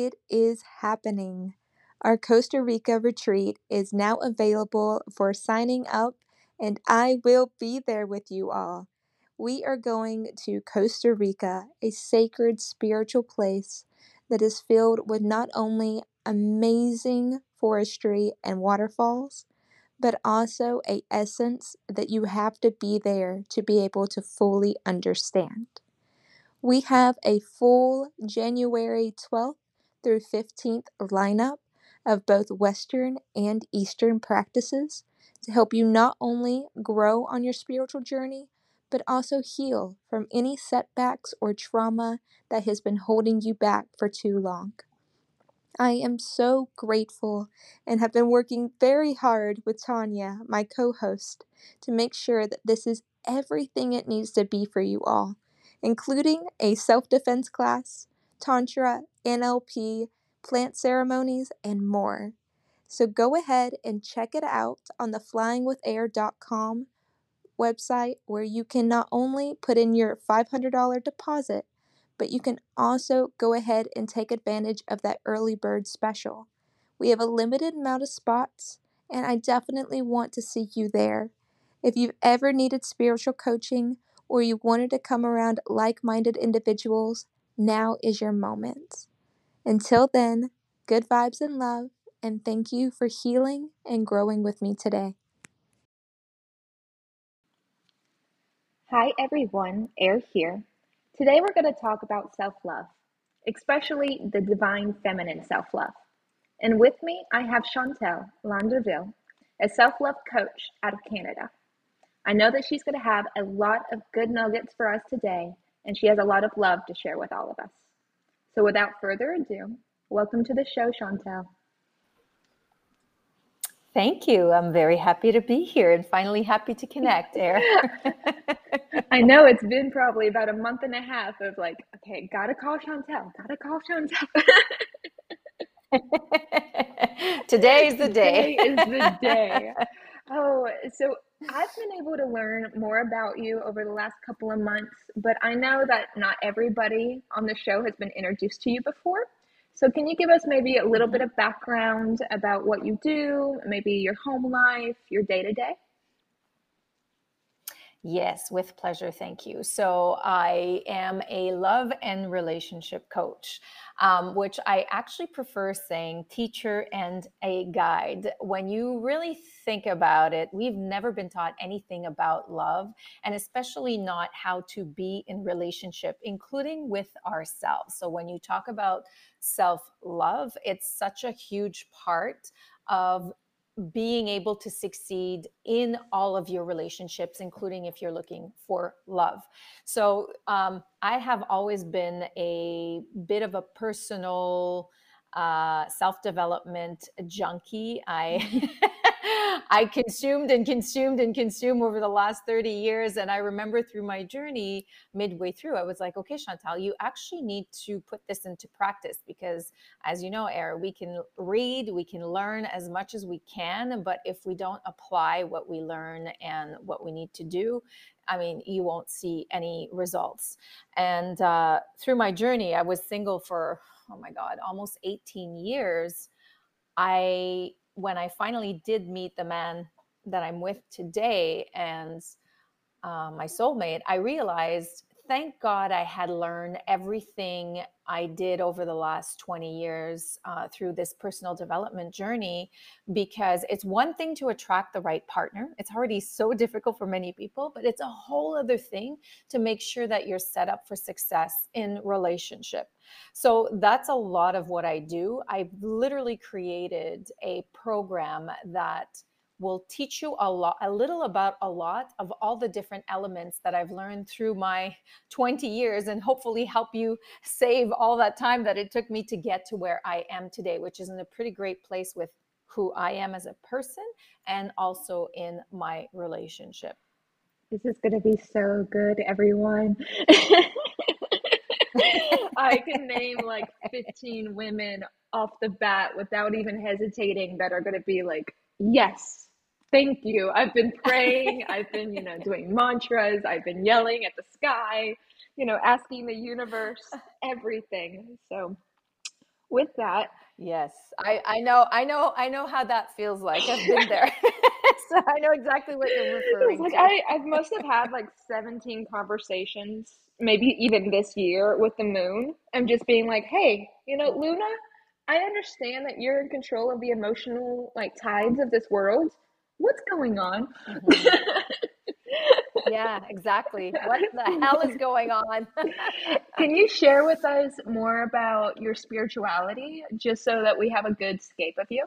It is happening. Our Costa Rica retreat is now available for signing up, and I will be there with you all. We are going to Costa Rica, a sacred spiritual place that is filled with not only amazing forestry and waterfalls, but also a essence that you have to be there to be able to fully understand. We have a full January 12th through 15th lineup of both Western and Eastern practices to help you not only grow on your spiritual journey, but also heal from any setbacks or trauma that has been holding you back for too long. I am so grateful and have been working very hard with Tanya, my co host, to make sure that this is everything it needs to be for you all, including a self defense class, Tantra, NLP, plant ceremonies, and more. So go ahead and check it out on the flyingwithair.com website where you can not only put in your $500 deposit, but you can also go ahead and take advantage of that early bird special. We have a limited amount of spots, and I definitely want to see you there. If you've ever needed spiritual coaching or you wanted to come around like minded individuals, now is your moment. Until then, good vibes and love, and thank you for healing and growing with me today. Hi everyone, Air here. Today we're going to talk about self love, especially the divine feminine self love. And with me, I have Chantal Landreville, a self love coach out of Canada. I know that she's going to have a lot of good nuggets for us today, and she has a lot of love to share with all of us. So without further ado, welcome to the show, Chantal. Thank you. I'm very happy to be here and finally happy to connect, Air. I know it's been probably about a month and a half of like, okay, gotta call Chantal, gotta call Chantal. Today is the day. Today is the day. Oh, so I've been able to learn more about you over the last couple of months, but I know that not everybody on the show has been introduced to you before. So, can you give us maybe a little bit of background about what you do, maybe your home life, your day to day? Yes, with pleasure. Thank you. So, I am a love and relationship coach, um, which I actually prefer saying teacher and a guide. When you really think about it, we've never been taught anything about love, and especially not how to be in relationship, including with ourselves. So, when you talk about self love, it's such a huge part of being able to succeed in all of your relationships, including if you're looking for love. So, um, I have always been a bit of a personal uh, self development junkie. I I consumed and consumed and consumed over the last 30 years. And I remember through my journey, midway through, I was like, okay, Chantal, you actually need to put this into practice because, as you know, Air, we can read, we can learn as much as we can. But if we don't apply what we learn and what we need to do, I mean, you won't see any results. And uh, through my journey, I was single for, oh my God, almost 18 years. I when I finally did meet the man that I'm with today and uh, my soulmate, I realized, thank God I had learned everything I did over the last 20 years uh, through this personal development journey because it's one thing to attract the right partner. It's already so difficult for many people, but it's a whole other thing to make sure that you're set up for success in relationship. So that's a lot of what I do. I've literally created a program that will teach you a lot a little about a lot of all the different elements that I've learned through my 20 years and hopefully help you save all that time that it took me to get to where I am today which is in a pretty great place with who I am as a person and also in my relationship. This is going to be so good everyone. I can name like 15 women off the bat without even hesitating that are going to be like, yes, thank you. I've been praying. I've been, you know, doing mantras. I've been yelling at the sky, you know, asking the universe everything. So, with that, yes, I, I know, I know, I know how that feels like. I've been there. so I know exactly what you're referring to. like to. I, I must have had like 17 conversations, maybe even this year with the moon. I'm just being like, hey, you know, Luna, I understand that you're in control of the emotional like tides of this world. What's going on? Mhm. Yeah, exactly. What the hell is going on? Can you share with us more about your spirituality just so that we have a good scape of you?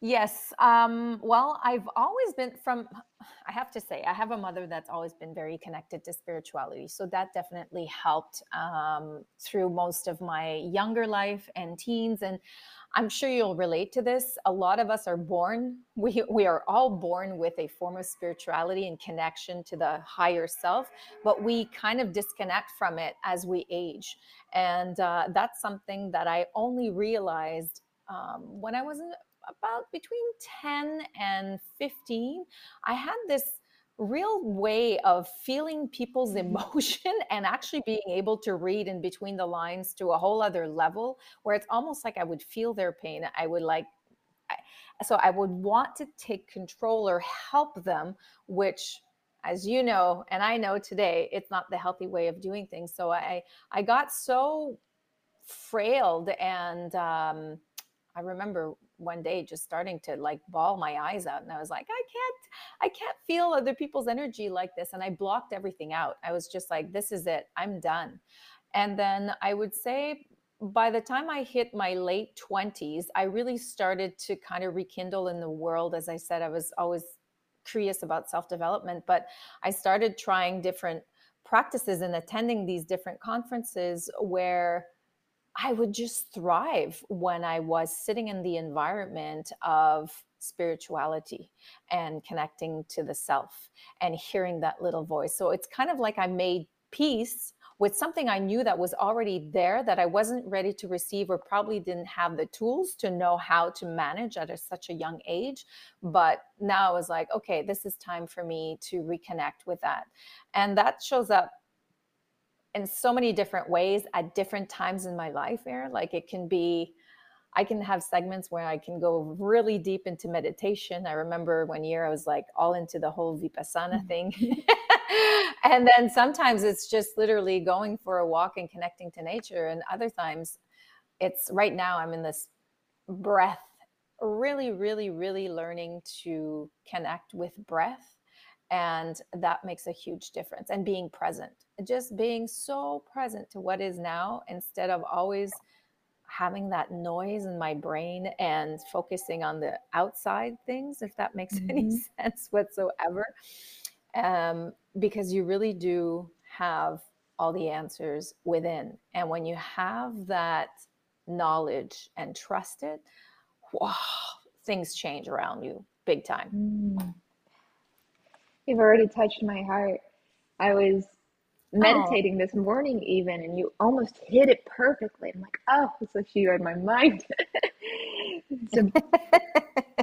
Yes. Um, well, I've always been from, I have to say, I have a mother that's always been very connected to spirituality. So that definitely helped um, through most of my younger life and teens. And I'm sure you'll relate to this. A lot of us are born, we, we are all born with a form of spirituality and connection to the higher self, but we kind of disconnect from it as we age. And uh, that's something that I only realized um, when I was about between 10 and 15, I had this real way of feeling people's Mhm. emotion and actually being able to read in between the lines to a whole other level where it's almost like I would feel their pain. I would like, I, so I would want to take control or help them, which as you know and i know today it's not the healthy way of doing things so i i got so frailed and um I remember one day just starting to like bawl my eyes out and I was like, I can't, I can't feel other people's energy like this. And I blocked everything out. I was just like, this is it. I'm done. And then I would say by the time I hit my late 20s, I really started to kind of rekindle in the world. As I said, I was always curious about self development, but I started trying different practices and attending these different conferences where I would just thrive when I was sitting in the environment of spirituality and connecting to the self and hearing that little voice. So it's kind of like I made peace with something I knew that was already there that I wasn't ready to receive or probably didn't have the tools to know how to manage at a, such a young age. But now I was like, okay, this is time for me to reconnect with that. And that shows up in so many different ways at different times in my life Aaron. like it can be i can have segments where i can go really deep into meditation i remember one year i was like all into the whole vipassana Mhm. thing and then sometimes it's just literally going for a walk and connecting to nature and other times it's right now i'm in this breath really really really learning to connect with breath and that makes a huge difference and being present just being so present to what is now instead of always having that noise in my brain and focusing on the outside things if that makes any Mhm. sense whatsoever um, because you really do have all the answers within and when you have that knowledge and trust it wow, things change around you big time Mm. You've already touched my heart. I was oh meditating this morning even, and you almost hit it perfectly. I'm like, oh, it's like you read my mind. so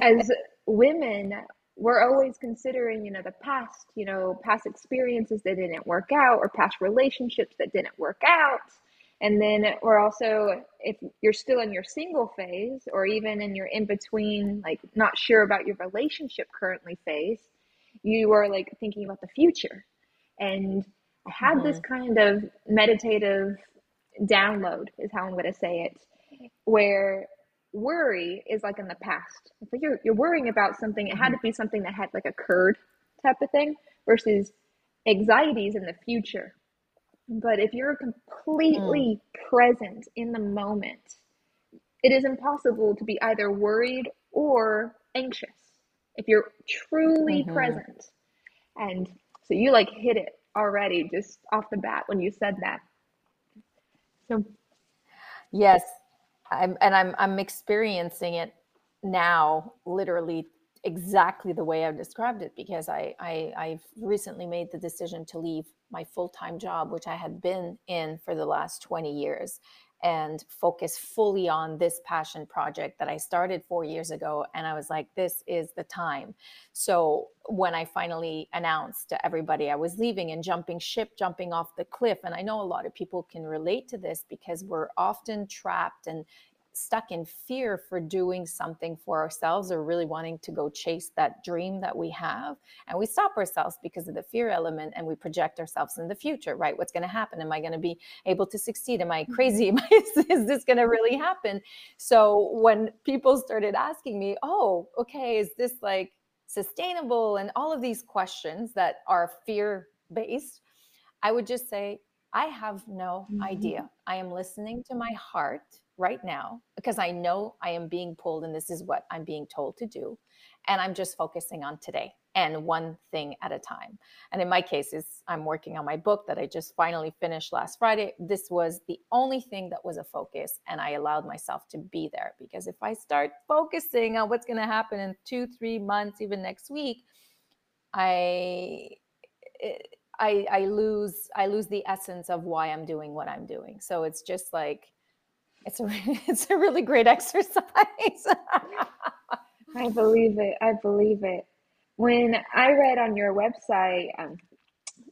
as women, we're always considering, you know, the past, you know, past experiences that didn't work out or past relationships that didn't work out. And then we're also, if you're still in your single phase or even in your in between, like not sure about your relationship currently phase, you are like thinking about the future. And Had this Mhm. kind of meditative download, is how I'm going to say it, where worry is like in the past. It's like you're, you're worrying about something, it had to Mhm. be something that had like occurred type of thing, versus anxieties in the future. But if you're Mm. completely present in the moment, it is impossible to be either worried or anxious if you're truly Mhm. present. And so you like hit it already just off the bat when you said that. So, Yes, I'm, and I'm I'm experiencing it now, literally exactly the way I've described it, because I, I I've recently made the decision to leave my full time job, which I had been in for the last 20 years, and focus fully on this passion project that I started four years ago. And I was like, this is the time. So when I finally announced to everybody I was leaving and jumping ship, jumping off the cliff, and I know a lot of people can relate to this because we're often trapped and stuck in fear for doing something for ourselves or really wanting to go chase that dream that we have. And we stop ourselves because of the fear element and we project ourselves in the future, right? What's going to happen? Am I going to be able to succeed? Am I mm-hmm. crazy? Am I, is this going to really happen? So when people started asking me, oh, okay, is this like sustainable? And all of these questions that are fear based, I would just say, I have no mm-hmm. idea. I am listening to my heart right now because I know I am being pulled and this is what I'm being told to do. And I'm just focusing on today and one thing at a time. And in my case, is I'm working on my book that I just finally finished last Friday. This was the only thing that was a focus, and I allowed myself to be there because if I start focusing on what's going to happen in two, three months, even next week, I. I, I lose I lose the essence of why I'm doing what I'm doing. So it's just like it's a it's a really great exercise. I believe it. I believe it. When I read on your website, um,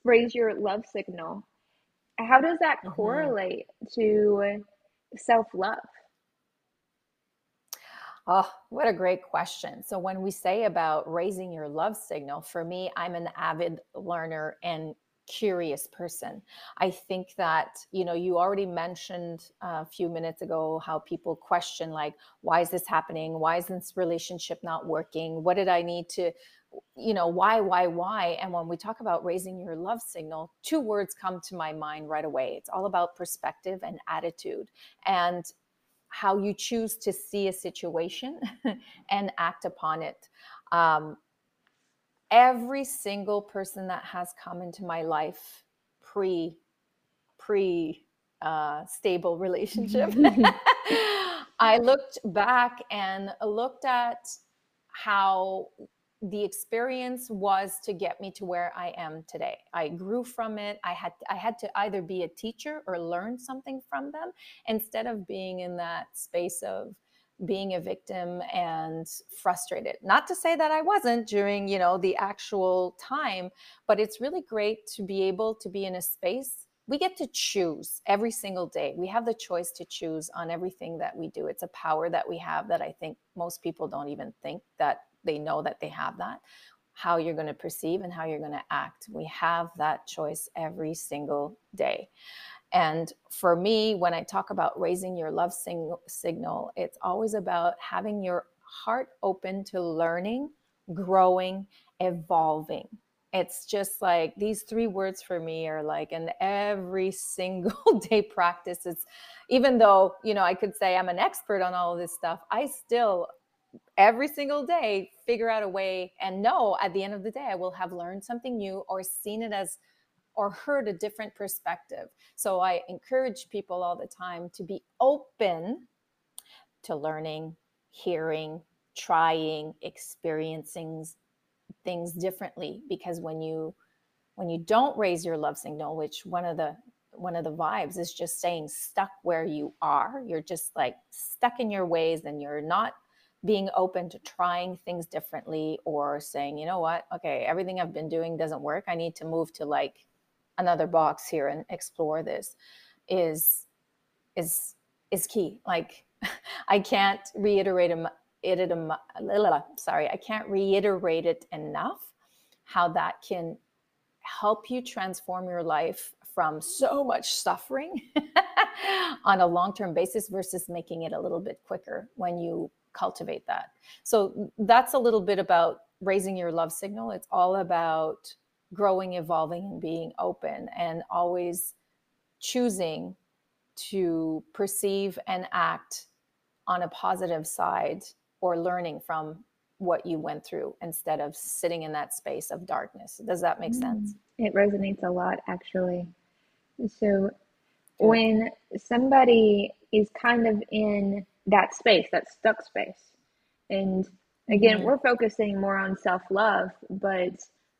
raise your love signal. How does that mm-hmm. correlate to self love? Oh, what a great question. So, when we say about raising your love signal, for me, I'm an avid learner and curious person. I think that, you know, you already mentioned a few minutes ago how people question, like, why is this happening? Why is this relationship not working? What did I need to, you know, why, why, why? And when we talk about raising your love signal, two words come to my mind right away. It's all about perspective and attitude. And how you choose to see a situation and act upon it. Um, every single person that has come into my life pre pre uh, stable relationship i looked back and looked at how the experience was to get me to where i am today. I grew from it. I had i had to either be a teacher or learn something from them instead of being in that space of being a victim and frustrated. Not to say that i wasn't during you know the actual time but it's really great to be able to be in a space. We get to choose every single day. We have the choice to choose on everything that we do. It's a power that we have that i think most people don't even think that they know that they have that how you're going to perceive and how you're going to act. We have that choice every single day and for me, when I talk about raising your love sing- signal, it's always about having your heart open to learning, growing, evolving. It's just like these three words for me are like an every single day practice. It's even though, you know, I could say I'm an expert on all of this stuff, I still every single day figure out a way and know at the end of the day I will have learned something new or seen it as or heard a different perspective. So I encourage people all the time to be open to learning, hearing, trying, experiencing things differently because when you when you don't raise your love signal, which one of the one of the vibes is just staying stuck where you are, you're just like stuck in your ways and you're not being open to trying things differently or saying, you know what, okay, everything I've been doing doesn't work. I need to move to like another box here and explore this is is is key. Like i can't reiterate it sorry i can't reiterate it enough how that can help you transform your life from so much suffering on a long-term basis versus making it a little bit quicker when you cultivate that. So that's a little bit about raising your love signal. It's all about growing, evolving, and being open, and always choosing to perceive and act on a positive side or learning from what you went through instead of sitting in that space of darkness. Does that make sense? Mm, it resonates a lot, actually. So, when somebody is kind of in that space, that stuck space, and again, mm-hmm. we're focusing more on self love, but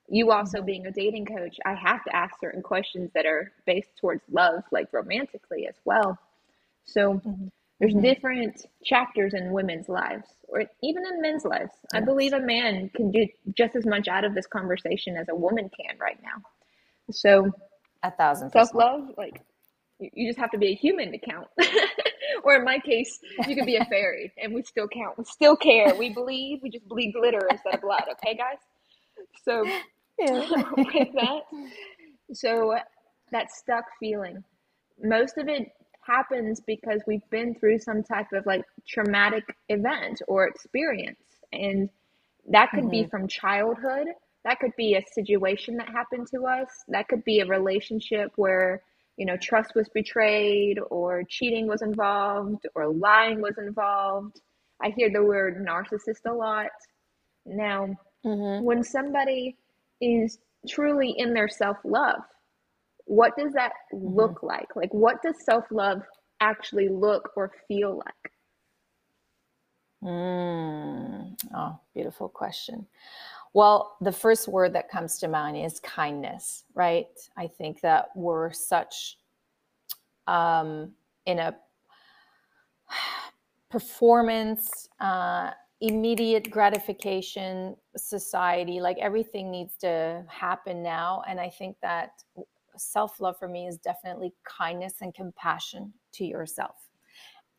you also mm-hmm. being a dating coach, I have to ask certain questions that are based towards love, like romantically as well. So mm-hmm. there's mm-hmm. different chapters in women's lives or even in men's lives. Yes. I believe a man can do just as much out of this conversation as a woman can right now. So a thousand self love, like you just have to be a human to count. or in my case, you could be a fairy and we still count. We still care. We believe. We just bleed glitter instead of blood. Okay, guys. So yeah. with that, so that stuck feeling, most of it happens because we've been through some type of like traumatic event or experience, and that could mm-hmm. be from childhood. That could be a situation that happened to us. That could be a relationship where you know, trust was betrayed or cheating was involved or lying was involved. I hear the word narcissist a lot. Now, mm-hmm. when somebody is truly in their self love, what does that mm-hmm. look like? Like, what does self love actually look or feel like? Mm. Oh, beautiful question. Well, the first word that comes to mind is kindness, right? I think that we're such um, in a performance, uh, immediate gratification society. Like everything needs to happen now. And I think that self love for me is definitely kindness and compassion to yourself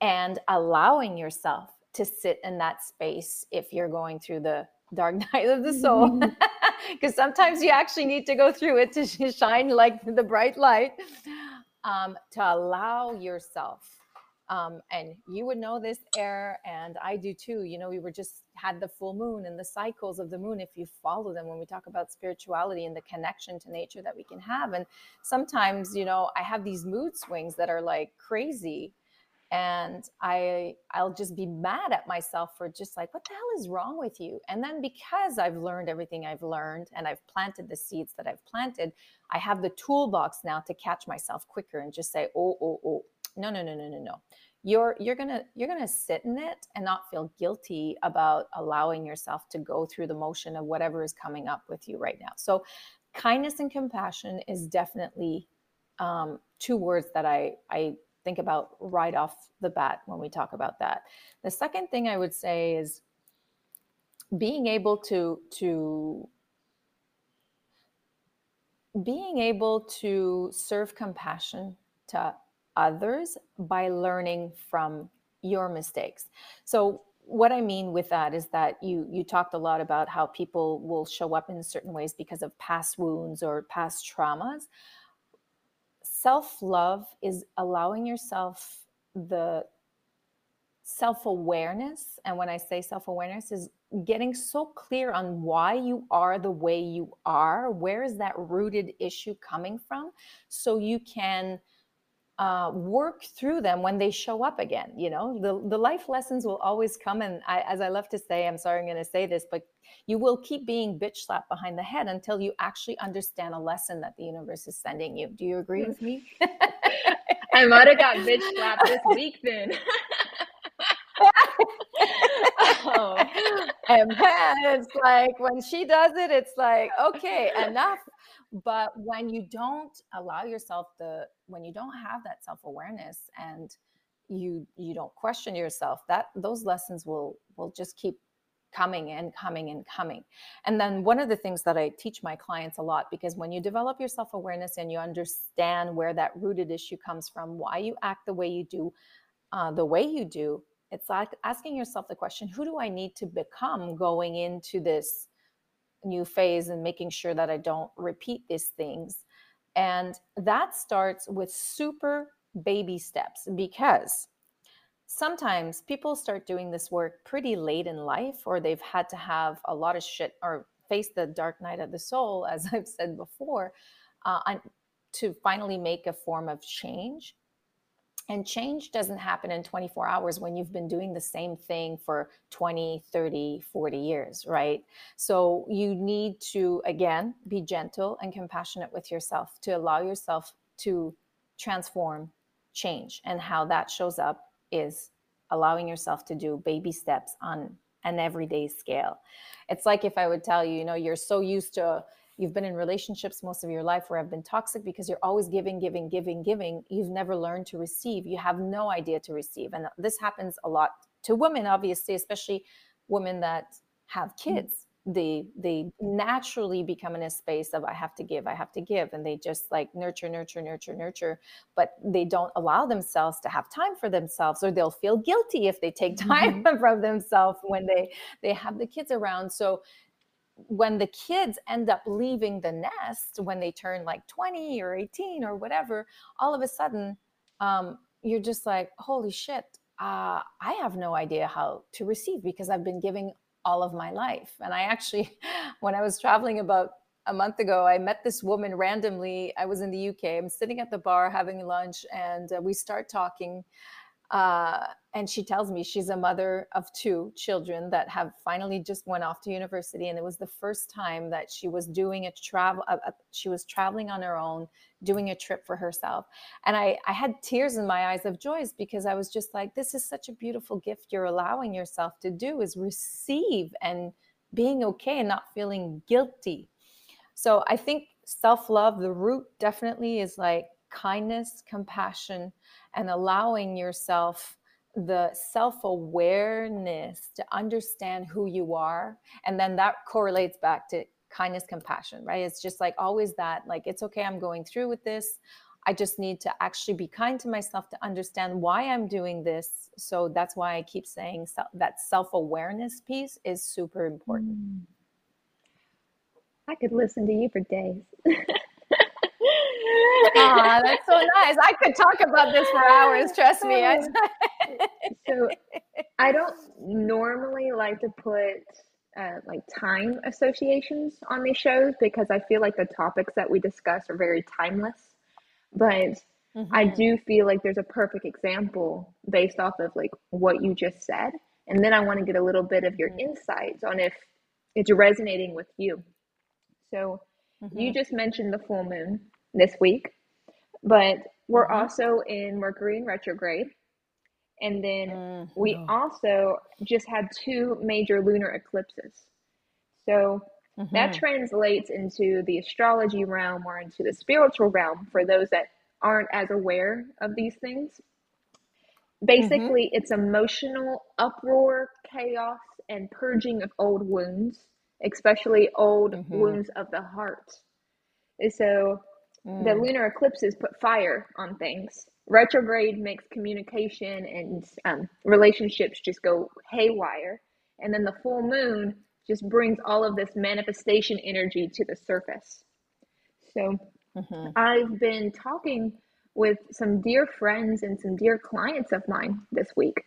and allowing yourself to sit in that space if you're going through the dark night of the soul because mm-hmm. sometimes you actually need to go through it to shine like the bright light um, to allow yourself um, and you would know this air and i do too. You know we were just had the full moon and the cycles of the moon if you follow them when we talk about spirituality and the connection to nature that we can have. And sometimes you know i have these mood swings that are like crazy and i i'll just be mad at myself for just like what the hell is wrong with you? And then because i've learned everything i've learned and i've planted the seeds that i've planted i have the toolbox now to catch myself quicker and just say oh oh oh no no no no no no you're you're gonna you're gonna sit in it and not feel guilty about allowing yourself to go through the motion of whatever is coming up with you right now so kindness and compassion is definitely um, two words that i i think about right off the bat when we talk about that. The second thing I would say is being able to to being able to serve compassion to others by learning from your mistakes. So what I mean with that is that you you talked a lot about how people will show up in certain ways because of past wounds or past traumas self love is allowing yourself the self awareness. And when I say self awareness, is getting so clear on why you are the way you are. Where is that rooted issue coming from? So you can uh, work through them when they show up again. You know, the, the life lessons will always come. And I, as I love to say, I'm sorry I'm going to say this, but you will keep being bitch slapped behind the head until you actually understand a lesson that the universe is sending you. Do you agree with me? I might have got bitch slapped this week then. oh. And it's like when she does it, it's like, okay, enough. But when you don't allow yourself the, when you don't have that self awareness and you you don't question yourself, that those lessons will will just keep coming and coming and coming. And then one of the things that I teach my clients a lot, because when you develop your self awareness and you understand where that rooted issue comes from, why you act the way you do, uh, the way you do, it's like asking yourself the question who do I need to become going into this new phase and making sure that I don't repeat these things? And that starts with super baby steps because sometimes people start doing this work pretty late in life or they've had to have a lot of shit or face the dark night of the soul as i've said before uh, to finally make a form of change and change doesn't happen in 24 hours when you've been doing the same thing for 20 30 40 years right so you need to again be gentle and compassionate with yourself to allow yourself to transform change and how that shows up is allowing yourself to do baby steps on an everyday scale. It's like if I would tell you, you know, you're so used to you've been in relationships most of your life where I've been toxic because you're always giving, giving, giving, giving. You've never learned to receive. You have no idea to receive. And this happens a lot to women, obviously, especially women that have mm-hmm. kids. They they naturally become in a space of I have to give, I have to give, and they just like nurture, nurture, nurture, nurture, but they don't allow themselves to have time for themselves, or they'll feel guilty if they take time mm-hmm. from themselves when they they have the kids around. So when the kids end up leaving the nest when they turn like 20 or 18 or whatever all of a sudden um, you're just like holy shit uh, I have no idea how to receive because I've been giving all of my life. And I actually, when I was traveling about a month ago, I met this woman randomly. I was in the UK. I'm sitting at the bar having lunch, and uh, we start talking. Uh, and she tells me she's a mother of two children that have finally just went off to university and it was the first time that she was doing a travel uh, uh, she was traveling on her own doing a trip for herself. And I, I had tears in my eyes of joy because i was just like this is such a beautiful gift you're allowing yourself to do is receive and being okay and not feeling guilty. So i think self-love the root definitely is like kindness compassion and allowing yourself the self awareness to understand who you are. And then that correlates back to kindness, compassion, right? It's just like always that, like, it's okay, I'm going through with this. I just need to actually be kind to myself to understand why I'm doing this. So that's why I keep saying that self awareness piece is super important. Mm. I could listen to you for days. Aw, that's so nice. I could talk about this for hours. Trust me. so I don't normally like to put uh, like time associations on these shows because I feel like the topics that we discuss are very timeless. But mm-hmm. I do feel like there's a perfect example based off of like what you just said. And then I want to get a little bit of your mm-hmm. insights on if it's resonating with you. So mm-hmm. you just mentioned the full moon this week, but we're mm-hmm. also in Mercury in retrograde. And then mm-hmm. we also just had two major lunar eclipses. So mm-hmm. that translates into the astrology realm or into the spiritual realm for those that aren't as aware of these things. Basically, mm-hmm. it's emotional uproar, chaos, and purging of old wounds, especially old mm-hmm. wounds of the heart. And So Mm. The lunar eclipses put fire on things. Retrograde makes communication and um, relationships just go haywire. And then the full moon just brings all of this manifestation energy to the surface. So mm-hmm. I've been talking with some dear friends and some dear clients of mine this week.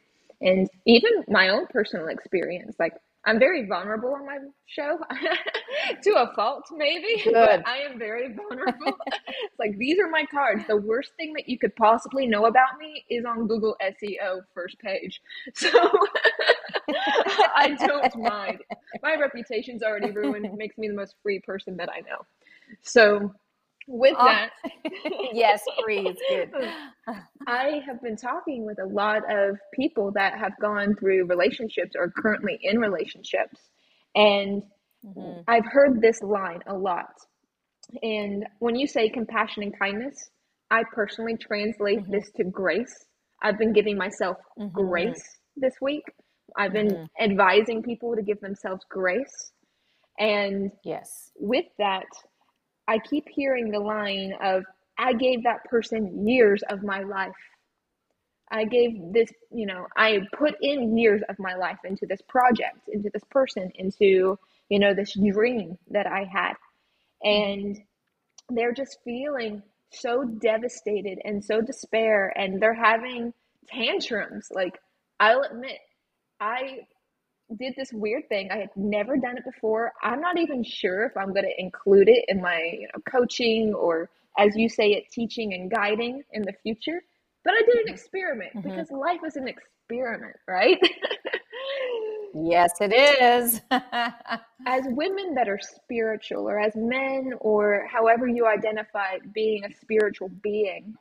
And even my own personal experience, like I'm very vulnerable on my show to a fault, maybe, Good. but I am very vulnerable. it's like these are my cards. The worst thing that you could possibly know about me is on Google SEO first page. So I don't mind. My reputation's already ruined. It makes me the most free person that I know. So with oh. that, yes, please. Good. I have been talking with a lot of people that have gone through relationships or currently in relationships. And mm-hmm. I've heard this line a lot. And when you say compassion and kindness, I personally translate mm-hmm. this to grace. I've been giving myself mm-hmm. grace this week. I've been mm-hmm. advising people to give themselves grace. And yes, with that, I keep hearing the line of, I gave that person years of my life. I gave this, you know, I put in years of my life into this project, into this person, into, you know, this dream that I had. And they're just feeling so devastated and so despair and they're having tantrums. Like, I'll admit, I did this weird thing. I had never done it before. I'm not even sure if I'm going to include it in my you know, coaching or, as you say it, teaching and guiding in the future. But I did an mm-hmm. experiment mm-hmm. because life is an experiment, right? yes, it is. as women that are spiritual, or as men, or however you identify being a spiritual being,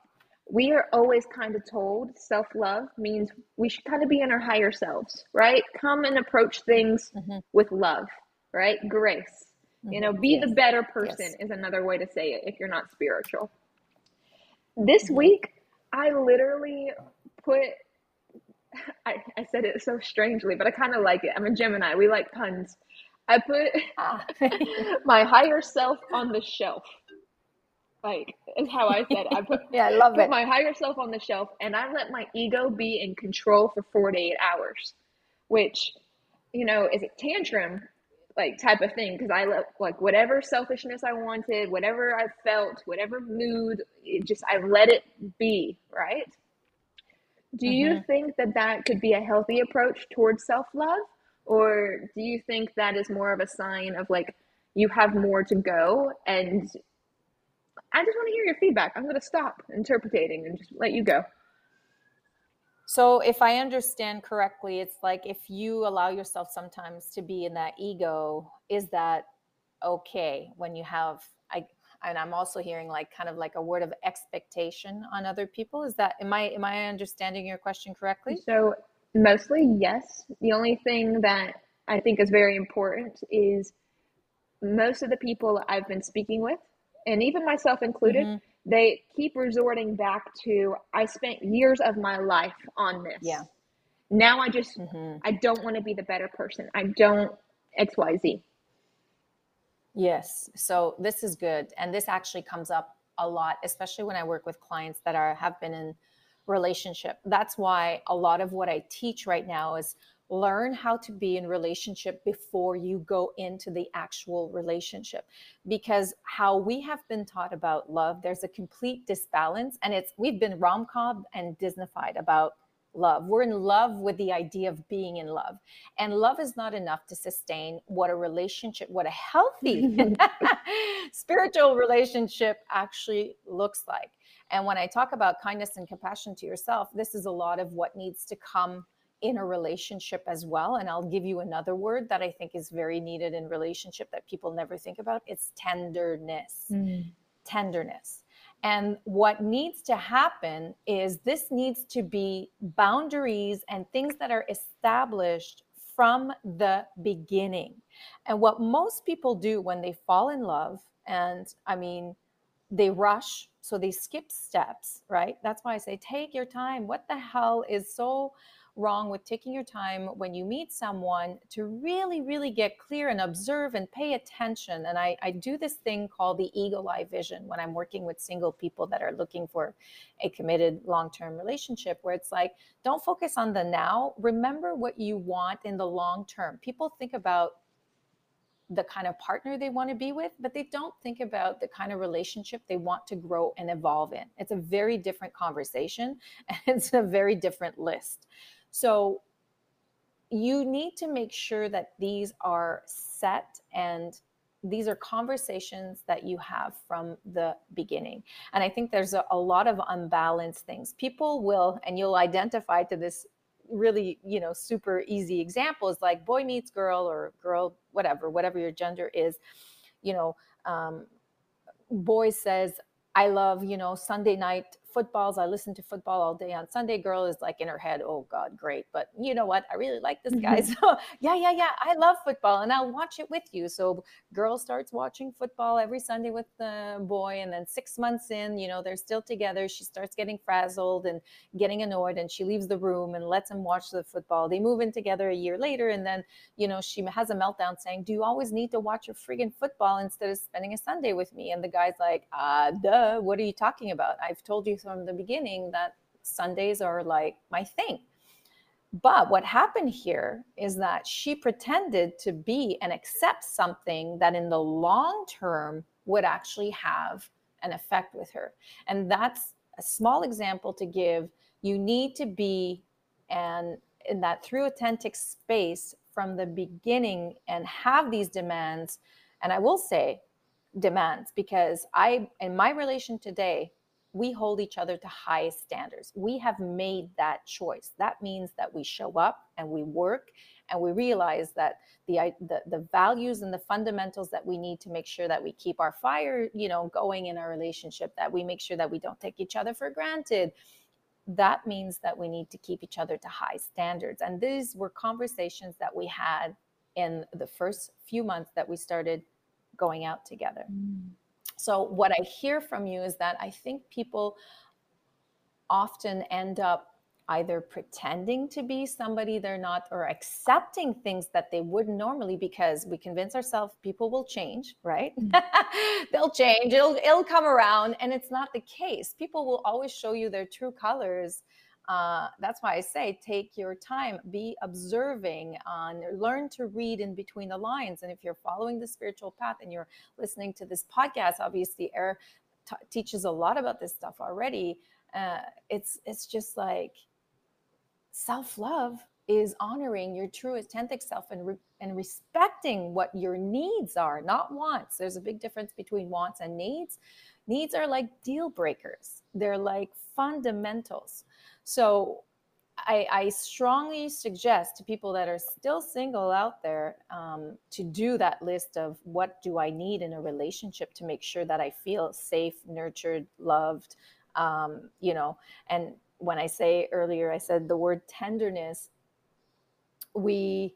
we are always kind of told self love means we should kind of be in our higher selves, right? Come and approach things mm-hmm. with love, right? Grace. You know, be Yes. the better person Yes. is another way to say it if you're not spiritual. This Mhm. week, I literally put, I, I said it so strangely, but I kind of like it. I'm a Gemini. We like puns. I put Ah. my higher self on the shelf. Like, is how I said it. I put, yeah, I love put it. my higher self on the shelf and I let my ego be in control for 48 hours, which, you know, is a tantrum like type of thing because I let like whatever selfishness I wanted, whatever I felt, whatever mood, it just I let it be, right? Do you Mhm. think that that could be a healthy approach towards self-love or do you think that is more of a sign of like you have more to go and I just want to hear your feedback. I'm going to stop interpreting and just let you go. So, if I understand correctly, it's like if you allow yourself sometimes to be in that ego, is that okay when you have I and I'm also hearing like kind of like a word of expectation on other people. Is that am I am I understanding your question correctly? So, mostly yes. The only thing that I think is very important is most of the people I've been speaking with, and even myself included, Mhm. they keep resorting back to I spent years of my life on this. Yeah. Now I just Mhm. I don't want to be the better person. I don't XYZ. Yes. So this is good. And this actually comes up a lot, especially when I work with clients that are have been in relationship. That's why a lot of what I teach right now is learn how to be in relationship before you go into the actual relationship. Because how we have been taught about love there's a complete disbalance and it's we've been rom-com and disneyfied about love. We're in love with the idea of being in love. And love is not enough to sustain what a relationship what a healthy spiritual relationship actually looks like. And when i talk about kindness and compassion to yourself this is a lot of what needs to come in a relationship as well and i'll give you another word that i think is very needed in relationship that people never think about it's tenderness mm. tenderness and what needs to happen is this needs to be boundaries and things that are established from the beginning. And what most people do when they fall in love, and I mean, they rush, so they skip steps, right? That's why I say take your time. What the hell is so wrong with taking your time when you meet someone to really, really get clear and observe and pay attention. And I, I do this thing called the eagle eye vision when I'm working with single people that are looking for a committed long term relationship, where it's like, don't focus on the now. Remember what you want in the long term. People think about the kind of partner they want to be with, but they don't think about the kind of relationship they want to grow and evolve in. It's a very different conversation and it's a very different list. So you need to make sure that these are set and these are conversations that you have from the beginning. And I think there's a, a lot of unbalanced things. People will, and you'll identify to this really, you know, super easy examples like boy meets girl or girl, whatever, whatever your gender is, you know, um, boy says, I love, you know, Sunday night footballs. I listen to football all day on Sunday. Girl is like in her head, oh God, great. But you know what? I really like this guy. So yeah, yeah, yeah. I love football and I'll watch it with you. So girl starts watching football every Sunday with the boy. And then six months in, you know, they're still together. She starts getting frazzled and getting annoyed and she leaves the room and lets him watch the football. They move in together a year later. And then, you know, she has a meltdown saying, do you always need to watch your friggin' football instead of spending a Sunday with me? And the guy's like, uh, duh, what are you talking about? I've told you from the beginning that Sundays are like my thing. But what happened here is that she pretended to be and accept something that in the long term would actually have an effect with her. And that's a small example to give. You need to be and in that through authentic space from the beginning and have these demands. And I will say demands because I in my relation today we hold each other to high standards. We have made that choice. That means that we show up and we work and we realize that the, the the values and the fundamentals that we need to make sure that we keep our fire, you know, going in our relationship, that we make sure that we don't take each other for granted. That means that we need to keep each other to high standards. And these were conversations that we had in the first few months that we started going out together. Mm. So, what I hear from you is that I think people often end up either pretending to be somebody they're not or accepting things that they wouldn't normally because we convince ourselves people will change right mm-hmm. they'll change it'll it'll come around and it's not the case people will always show you their true colors uh, that's why I say take your time, be observing, on learn to read in between the lines. And if you're following the spiritual path and you're listening to this podcast, obviously, Air t- teaches a lot about this stuff already. Uh, it's it's just like self love is honoring your true authentic self and re- and respecting what your needs are, not wants. There's a big difference between wants and needs. Needs are like deal breakers. They're like fundamentals. So I, I, strongly suggest to people that are still single out there um, to do that list of what do I need in a relationship to make sure that I feel safe, nurtured, loved, um, you know. And when I say earlier, I said the word tenderness. We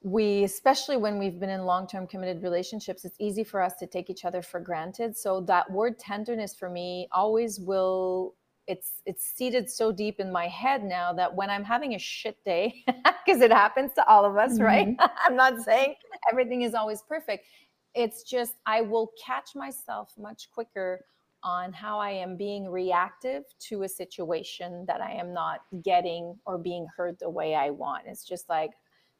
we especially when we've been in long-term committed relationships it's easy for us to take each other for granted so that word tenderness for me always will it's it's seated so deep in my head now that when I'm having a shit day, because it happens to all of us, mm-hmm. right? I'm not saying everything is always perfect. It's just I will catch myself much quicker on how I am being reactive to a situation that I am not getting or being heard the way I want. It's just like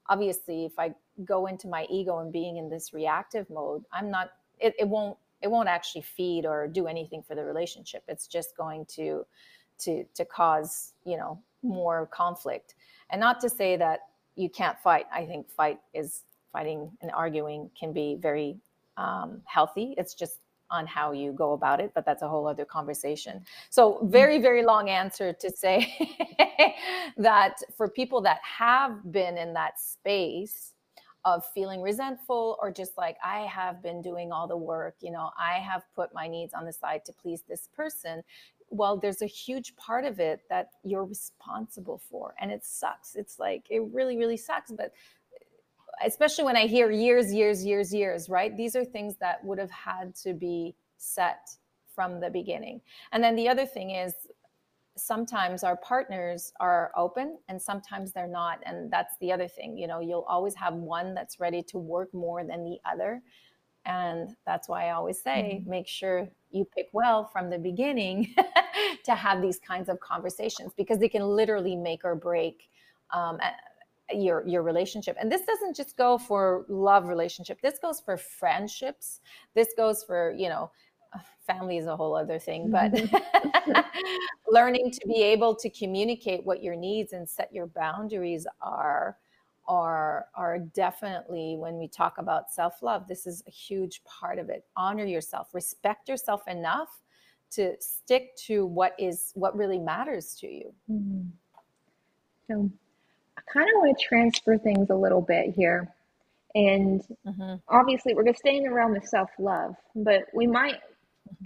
obviously if I go into my ego and being in this reactive mode, I'm not it, it won't it won't actually feed or do anything for the relationship. It's just going to to to cause you know more conflict. And not to say that you can't fight. I think fight is fighting and arguing can be very um, healthy. It's just on how you go about it but that's a whole other conversation. So very very long answer to say that for people that have been in that space of feeling resentful or just like I have been doing all the work, you know, I have put my needs on the side to please this person. Well, there's a huge part of it that you're responsible for. And it sucks. It's like, it really, really sucks. But eh, especially when I hear years, years, years, years, right? These are things that would have had to be set from the beginning. And then the other thing is sometimes our partners are open and sometimes they're not and that's the other thing you know you'll always have one that's ready to work more than the other. And that's why i always say mm-hmm. make sure you pick well from the beginning to have these kinds of conversations because they can literally make or break um, your your relationship. And this doesn't just go for love relationship. This goes for friendships. This goes for you know family is a whole other thing but mm-hmm. learning to be able to communicate what your needs and set your boundaries are are are definitely when we talk about self-love this is a huge part of it honor yourself respect yourself enough to stick to what is what really matters to you mm-hmm. so i kind of want to transfer things a little bit here and mm-hmm. obviously we're just staying around the realm of self-love but we might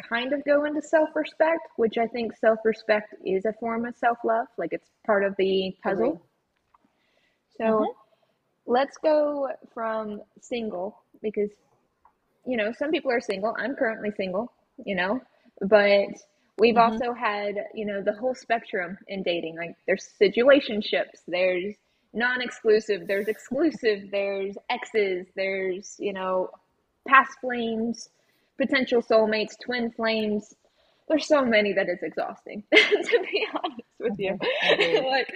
kind of go into self respect, which I think self respect is a form of self love. Like it's part of the puzzle. So mm-hmm. let's go from single because, you know, some people are single. I'm currently single, you know, but we've mm-hmm. also had, you know, the whole spectrum in dating. Like there's situationships, there's non exclusive, there's exclusive, there's exes, there's, you know, past flames potential soulmates, twin flames. There's so many that it's exhausting, to be honest with you. like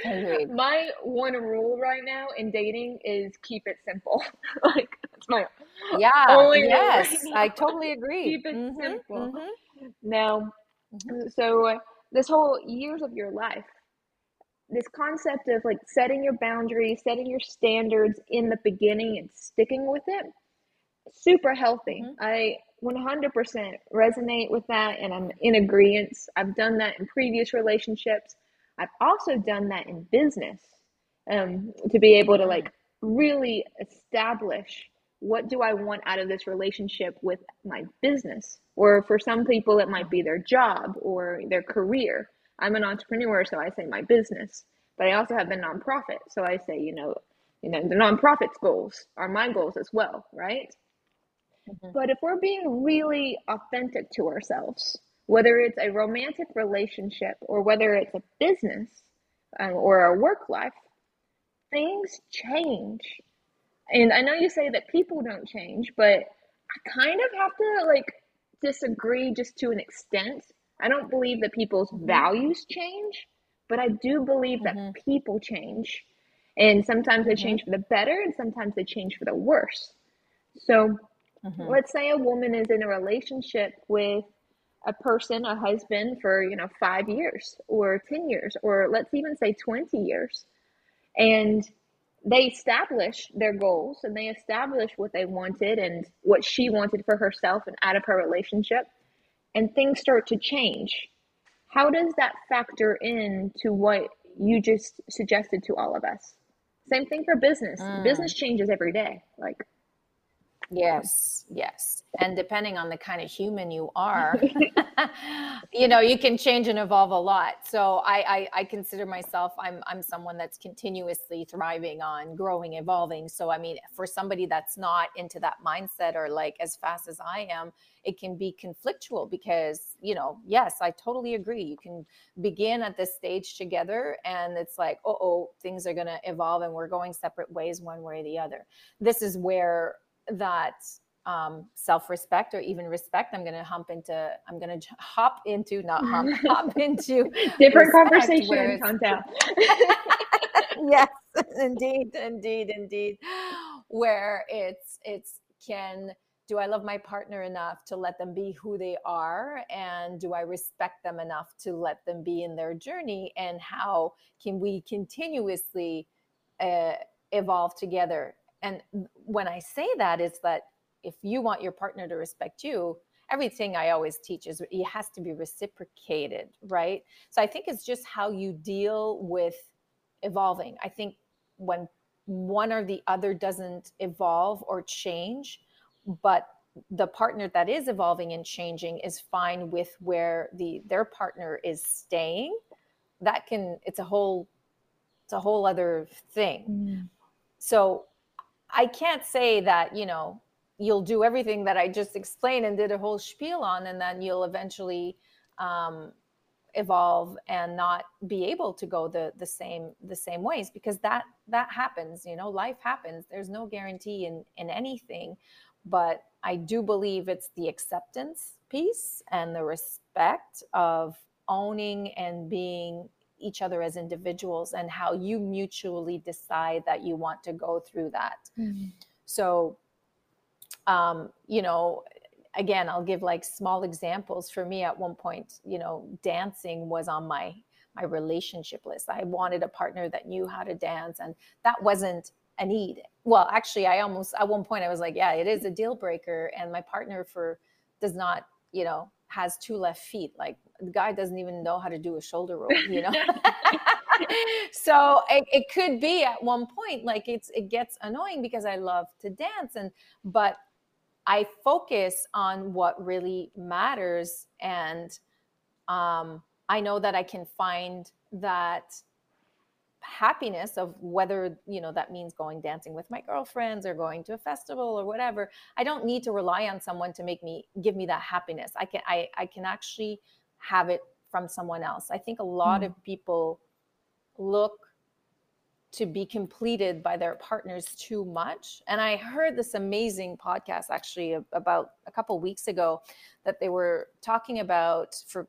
my one rule right now in dating is keep it simple. like that's my yeah. Only yes, right I totally agree. Keep it mm-hmm, simple. Mm-hmm. Now, mm-hmm. so uh, this whole years of your life, this concept of like setting your boundaries, setting your standards in the beginning and sticking with it, super healthy. Mm-hmm. I 100% resonate with that and I'm in agreement. I've done that in previous relationships. I've also done that in business um, to be able to like really establish what do I want out of this relationship with my business. Or for some people, it might be their job or their career. I'm an entrepreneur, so I say my business, but I also have the nonprofit. So I say, you know, you know, the nonprofit's goals are my goals as well, right? Mm-hmm. But if we're being really authentic to ourselves, whether it's a romantic relationship or whether it's a business um, or a work life, things change. And I know you say that people don't change, but I kind of have to like disagree just to an extent. I don't believe that people's mm-hmm. values change, but I do believe that mm-hmm. people change. And sometimes they mm-hmm. change for the better and sometimes they change for the worse. So mm-hmm. let's say a woman is in a relationship with a person, a husband for, you know, 5 years or 10 years or let's even say 20 years. And they establish their goals and they establish what they wanted and what she wanted for herself and out of her relationship and things start to change how does that factor in to what you just suggested to all of us same thing for business mm. business changes every day like Yes, yes. And depending on the kind of human you are, you know, you can change and evolve a lot. So I, I, I consider myself I'm I'm someone that's continuously thriving on growing, evolving. So I mean, for somebody that's not into that mindset or like as fast as I am, it can be conflictual because, you know, yes, I totally agree. You can begin at this stage together and it's like, oh, oh, things are gonna evolve and we're going separate ways one way or the other. This is where that um, self-respect or even respect i'm going to hump into i'm going to hop into not hump hop into different conversation content yes indeed indeed indeed. Where it's it's can do i love my partner enough to let them be who they are? And do i respect them enough to let them be in their journey? And how can we continuously uh, evolve together and when I say that, is that if you want your partner to respect you, everything I always teach is it has to be reciprocated, right? So I think it's just how you deal with evolving. I think when one or the other doesn't evolve or change, but the partner that is evolving and changing is fine with where the their partner is staying that can it's a whole it's a whole other thing mm. so I can't say that, you know, you'll do everything that I just explained and did a whole spiel on, and then you'll eventually um, evolve and not be able to go the the same the same ways because that that happens. You know, life happens. There's no guarantee in in anything, but I do believe it's the acceptance piece and the respect of owning and being each other as individuals and how you mutually decide that you want to go through that. Mm-hmm. So, um, you know, again, I'll give like small examples. For me, at one point, you know, dancing was on my my relationship list. I wanted a partner that knew how to dance, and that wasn't a need. Well, actually, I almost at one point I was like, yeah, it is a deal breaker, and my partner for does not, you know, has two left feet. Like the guy doesn't even know how to do a shoulder roll, you know? so it, it could be at one point, like it's, it gets annoying because I love to dance and, but I focus on what really matters. And um, I know that I can find that happiness of whether you know that means going dancing with my girlfriends or going to a festival or whatever i don't need to rely on someone to make me give me that happiness i can i, I can actually have it from someone else i think a lot mm. of people look to be completed by their partners too much and i heard this amazing podcast actually about a couple weeks ago that they were talking about for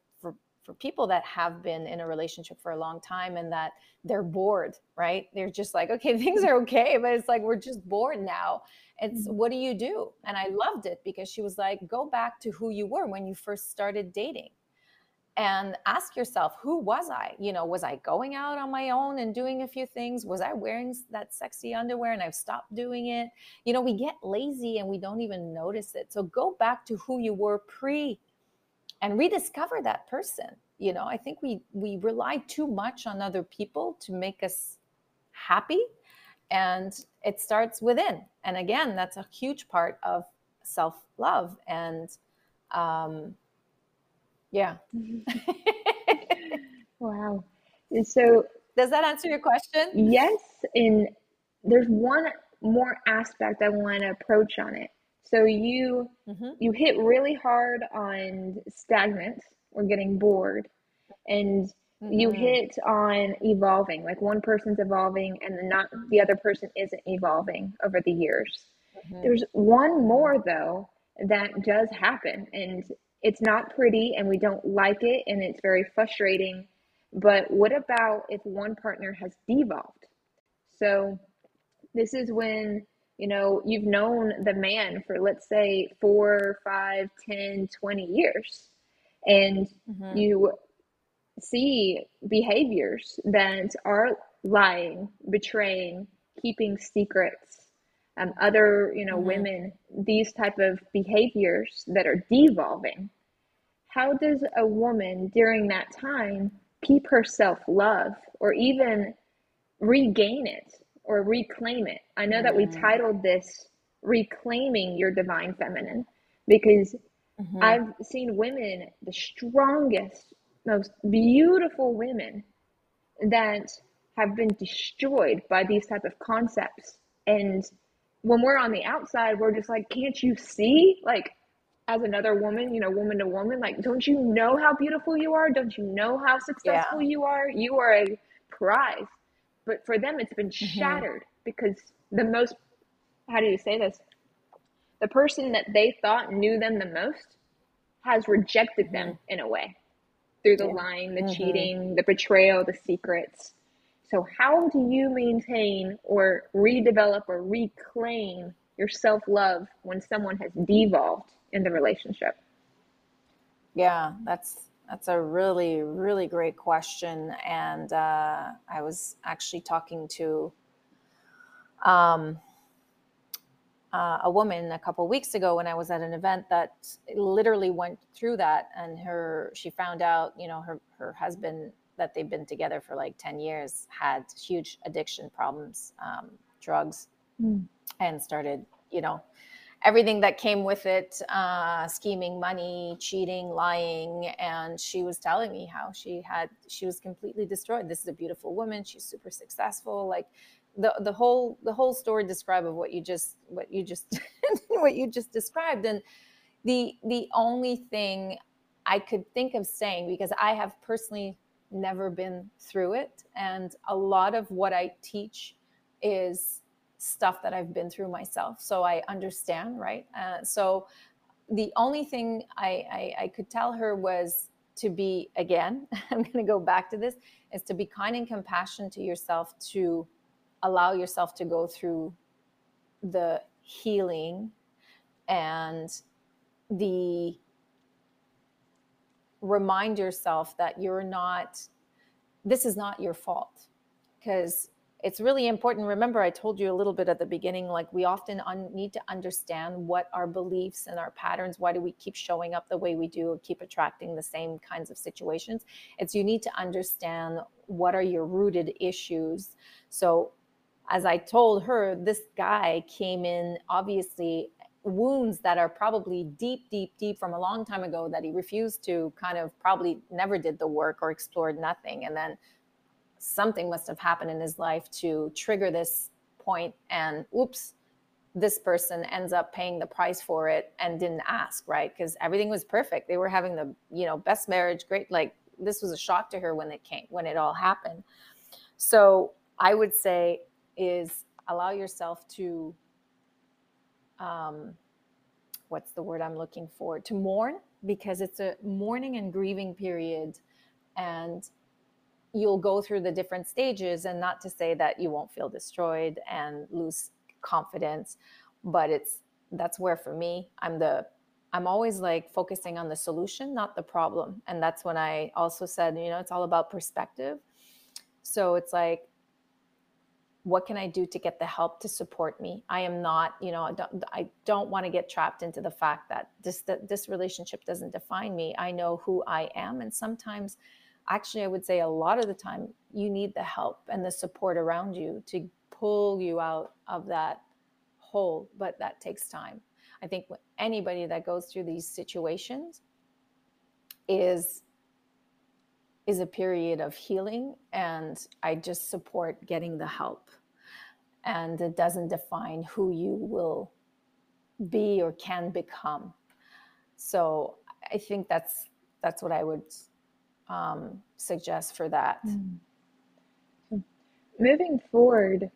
for people that have been in a relationship for a long time and that they're bored, right? They're just like, okay, things are okay, but it's like we're just bored now. It's mm-hmm. what do you do? And I loved it because she was like, go back to who you were when you first started dating and ask yourself, who was I? You know, was I going out on my own and doing a few things? Was I wearing that sexy underwear and I've stopped doing it? You know, we get lazy and we don't even notice it. So go back to who you were pre and rediscover that person you know i think we we rely too much on other people to make us happy and it starts within and again that's a huge part of self love and um yeah wow and so does that answer your question yes and there's one more aspect i want to approach on it So you Mm-hmm. you hit really hard on stagnant or getting bored and you Mm-hmm. hit on evolving like one person's evolving and then not the other person isn't evolving over the years Mm-hmm. there's one more though that does happen and it's not pretty and we don't like it and it's very frustrating. But what about if one partner has devolved? So this is when you know you've known the man for let's say four five ten twenty years and Mm-hmm. you see behaviors that are lying betraying keeping secrets um, other you know Mhm. women these type of behaviors that are devolving how does a woman during that time keep her self-love or even regain it or reclaim it i know that we Mm. titled this reclaiming your divine feminine because Mm-hmm. I've seen women, the strongest, most beautiful women that have been destroyed by these type of concepts. And when we're on the outside, we're just like, can't you see? Like, as another woman, you know, woman to woman, like, don't you know how beautiful you are? Don't you know how successful you are? You are a prize. But for them, it's been shattered because the most, how do you say this? The person that they thought knew them the most has rejected them in a way through the Yeah. lying, the Mhm. cheating, the betrayal, the secrets. So, how do you maintain or redevelop or reclaim your self love when someone has devolved in the relationship? Yeah, that's that's a really really great question, and uh, I was actually talking to um, uh, a woman a couple weeks ago when I was at an event that literally went through that, and her she found out, you know, her her husband that they've been together for like ten years had huge addiction problems, um, drugs, Mm. and started, you know, everything that came with it uh, scheming money cheating lying. And she was telling me how she had she was completely destroyed. This is a beautiful woman. She's super successful. Like the the whole the whole story describe of what you just what you just what you just described. And the the only thing i could think of saying because i have personally never been through it and a lot of what i teach is stuff that I've been through myself. So I understand, right? Uh, so the only thing I, I, I could tell her was to be, again, I'm going to go back to this, is to be kind and compassionate to yourself, to allow yourself to go through the healing and the remind yourself that you're not, this is not your fault. Because it's really important. Remember, I told you a little bit at the beginning, like we often un- need to understand what our beliefs and our patterns, why do we keep showing up the way we do, or keep attracting the same kinds of situations? It's you need to understand what are your rooted issues. So, as I told her, this guy came in obviously wounds that are probably deep, deep, deep from a long time ago that he refused to kind of probably never did the work or explored nothing. And then something must have happened in his life to trigger this point and oops this person ends up paying the price for it and didn't ask right? Because everything was perfect. They were having the you know best marriage great like this was a shock to her when it came when it all happened. So i would say is allow yourself to um what's the word i'm looking for? To mourn because it's a mourning and grieving period and you'll go through the different stages and not to say that you won't feel destroyed and lose confidence but it's that's where for me i'm the i'm always like focusing on the solution not the problem. And that's when i also said you know it's all about perspective. So it's like what can i do to get the help to support me? I am not you know i don't, I don't want to get trapped into the fact that this that this relationship doesn't define me. I know who i am and sometimes actually i would say a lot of the time you need the help and the support around you to pull you out of that hole but that takes time. I think anybody that goes through these situations is is a period of healing and i just support getting the help and it doesn't define who you will be or can become. So I think that's that's what I would um, suggest for that. Mm. Moving forward,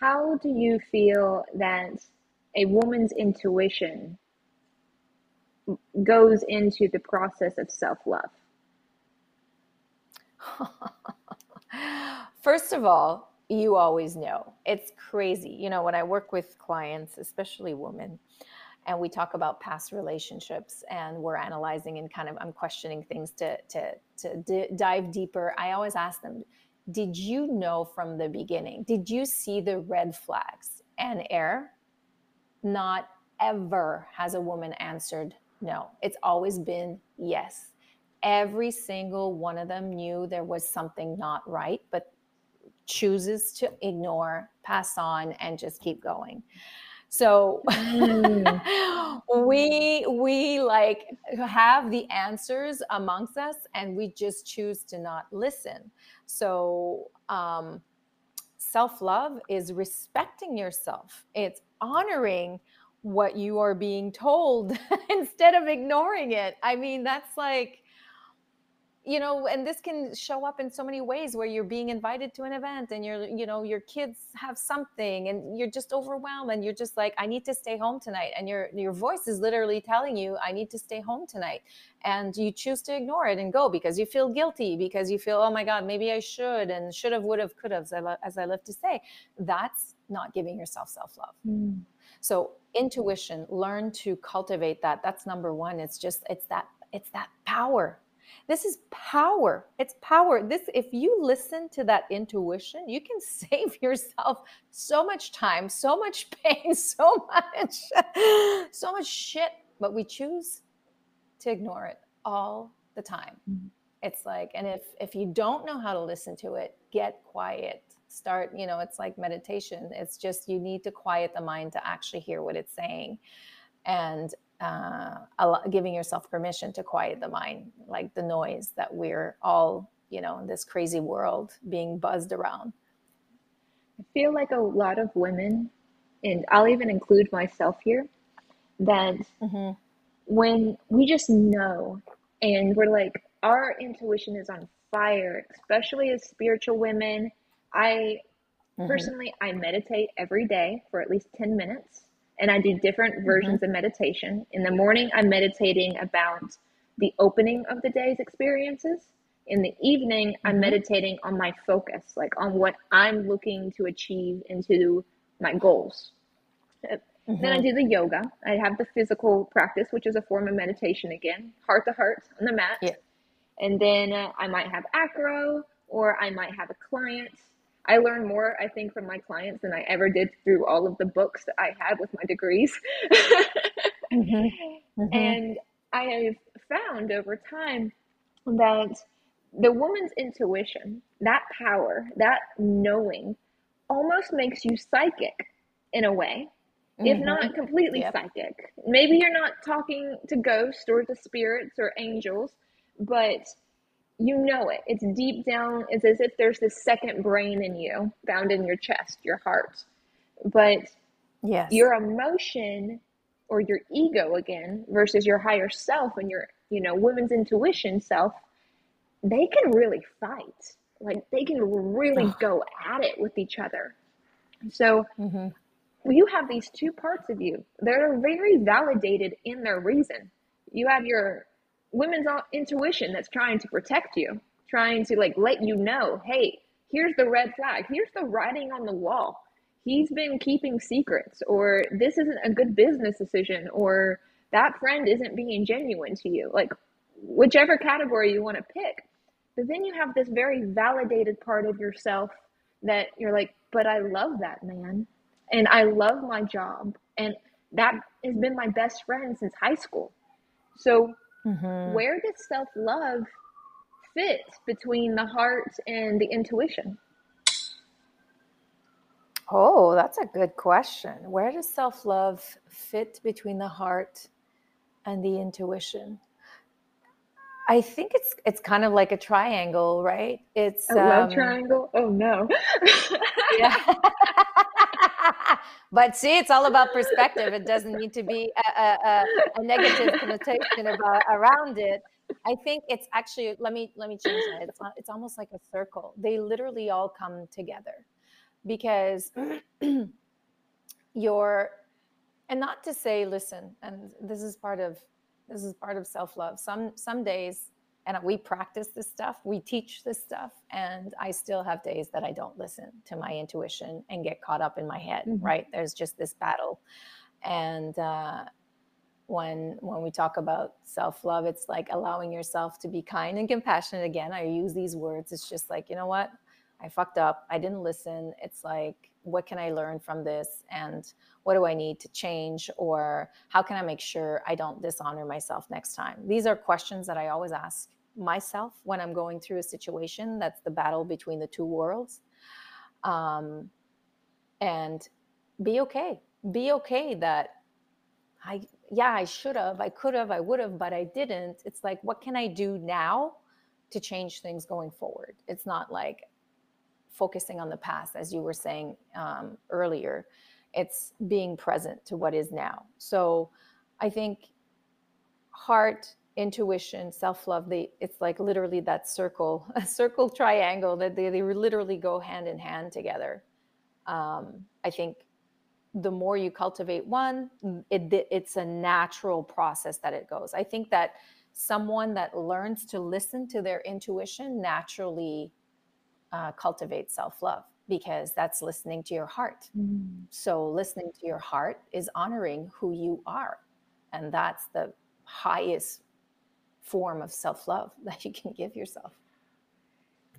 how do you feel that a woman's intuition goes into the process of self love? First of all, you always know. It's crazy. You know, when I work with clients, especially women, and we talk about past relationships and we're analyzing and kind of I'm questioning things to to to d- dive deeper. I always ask them, "Did you know from the beginning? Did you see the red flags?" And air not ever has a woman answered no. It's always been yes. Every single one of them knew there was something not right, but chooses to ignore, pass on, and just keep going. So mm. we we like have the answers amongst us, and we just choose to not listen. So um, self love is respecting yourself. It's honoring what you are being told instead of ignoring it. I mean, that's like you know and this can show up in so many ways where you're being invited to an event and you're you know your kids have something and you're just overwhelmed and you're just like i need to stay home tonight. And your your voice is literally telling you i need to stay home tonight. And you choose to ignore it and go because you feel guilty because you feel oh my god maybe i should and should have would have could have as i love to say. That's not giving yourself self-love. Mm. so intuition learn to cultivate that. That's number one. It's just it's that it's that power this is power. It's power. This if you listen to that intuition, you can save yourself so much time, so much pain, so much so much shit, but we choose to ignore it all the time. Mm-hmm. It's like and if if you don't know how to listen to it, get quiet. Start, you know, it's like meditation. It's just you need to quiet the mind to actually hear what it's saying. And uh, giving yourself permission to quiet the mind, like the noise that we're all, you know, in this crazy world being buzzed around. I feel like a lot of women, and I'll even include myself here, that mm-hmm. when we just know and we're like, our intuition is on fire, especially as spiritual women. I mm-hmm. personally, I meditate every day for at least 10 minutes and I do different mm-hmm. versions mm-hmm. of meditation. In the morning, I'm meditating about the opening of the day's experiences. In the evening, mm-hmm. I'm meditating on my focus, like on what I'm looking to achieve into my goals. Mm-hmm. Then I do the yoga. I have the physical practice, which is a form of meditation again, heart to heart on the mat. Yeah. And then uh, I might have acro, or I might have a client I learn more, I think, from my clients than I ever did through all of the books that I had with my degrees. mm-hmm. Mm-hmm. And I have found over time that the woman's intuition, that power, that knowing, almost makes you psychic in a way, mm-hmm. if not completely yep. psychic. Maybe you're not talking to ghosts or to spirits or angels, but you know it. It's deep down. It's as if there's this second brain in you, found in your chest, your heart. But yes. your emotion or your ego again versus your higher self and your, you know, women's intuition self, they can really fight. Like they can really go at it with each other. So mm-hmm. you have these two parts of you that are very validated in their reason. You have your women's intuition that's trying to protect you, trying to like let you know, hey, here's the red flag, here's the writing on the wall. He's been keeping secrets, or this isn't a good business decision, or that friend isn't being genuine to you. Like, whichever category you want to pick. But then you have this very validated part of yourself that you're like, but I love that man. And I love my job. And that has been my best friend since high school. So Mm-hmm. Where does self love fit between the heart and the intuition? Oh, that's a good question. Where does self love fit between the heart and the intuition? I think it's it's kind of like a triangle, right? It's a love um, triangle. Oh no. yeah. but see, it's all about perspective. It doesn't need to be a, a, a negative connotation about, around it. I think it's actually let me let me change that. It's it's almost like a circle. They literally all come together because you're and not to say listen and this is part of this is part of self-love some some days and we practice this stuff we teach this stuff and i still have days that i don't listen to my intuition and get caught up in my head mm-hmm. right there's just this battle and uh, when when we talk about self-love it's like allowing yourself to be kind and compassionate again i use these words it's just like you know what i fucked up i didn't listen it's like what can I learn from this? And what do I need to change? Or how can I make sure I don't dishonor myself next time? These are questions that I always ask myself when I'm going through a situation that's the battle between the two worlds. Um, and be okay. Be okay that I, yeah, I should have, I could have, I would have, but I didn't. It's like, what can I do now to change things going forward? It's not like focusing on the past, as you were saying um, earlier. It's being present to what is now. So I think heart, intuition, self love, they, it's like literally that circle, a circle triangle that they, they literally go hand in hand together. Um, I think the more you cultivate one, it, it's a natural process that it goes. I think that someone that learns to listen to their intuition naturally uh, cultivate self love because that's listening to your heart. Mm. So, listening to your heart is honoring who you are. And that's the highest form of self love that you can give yourself.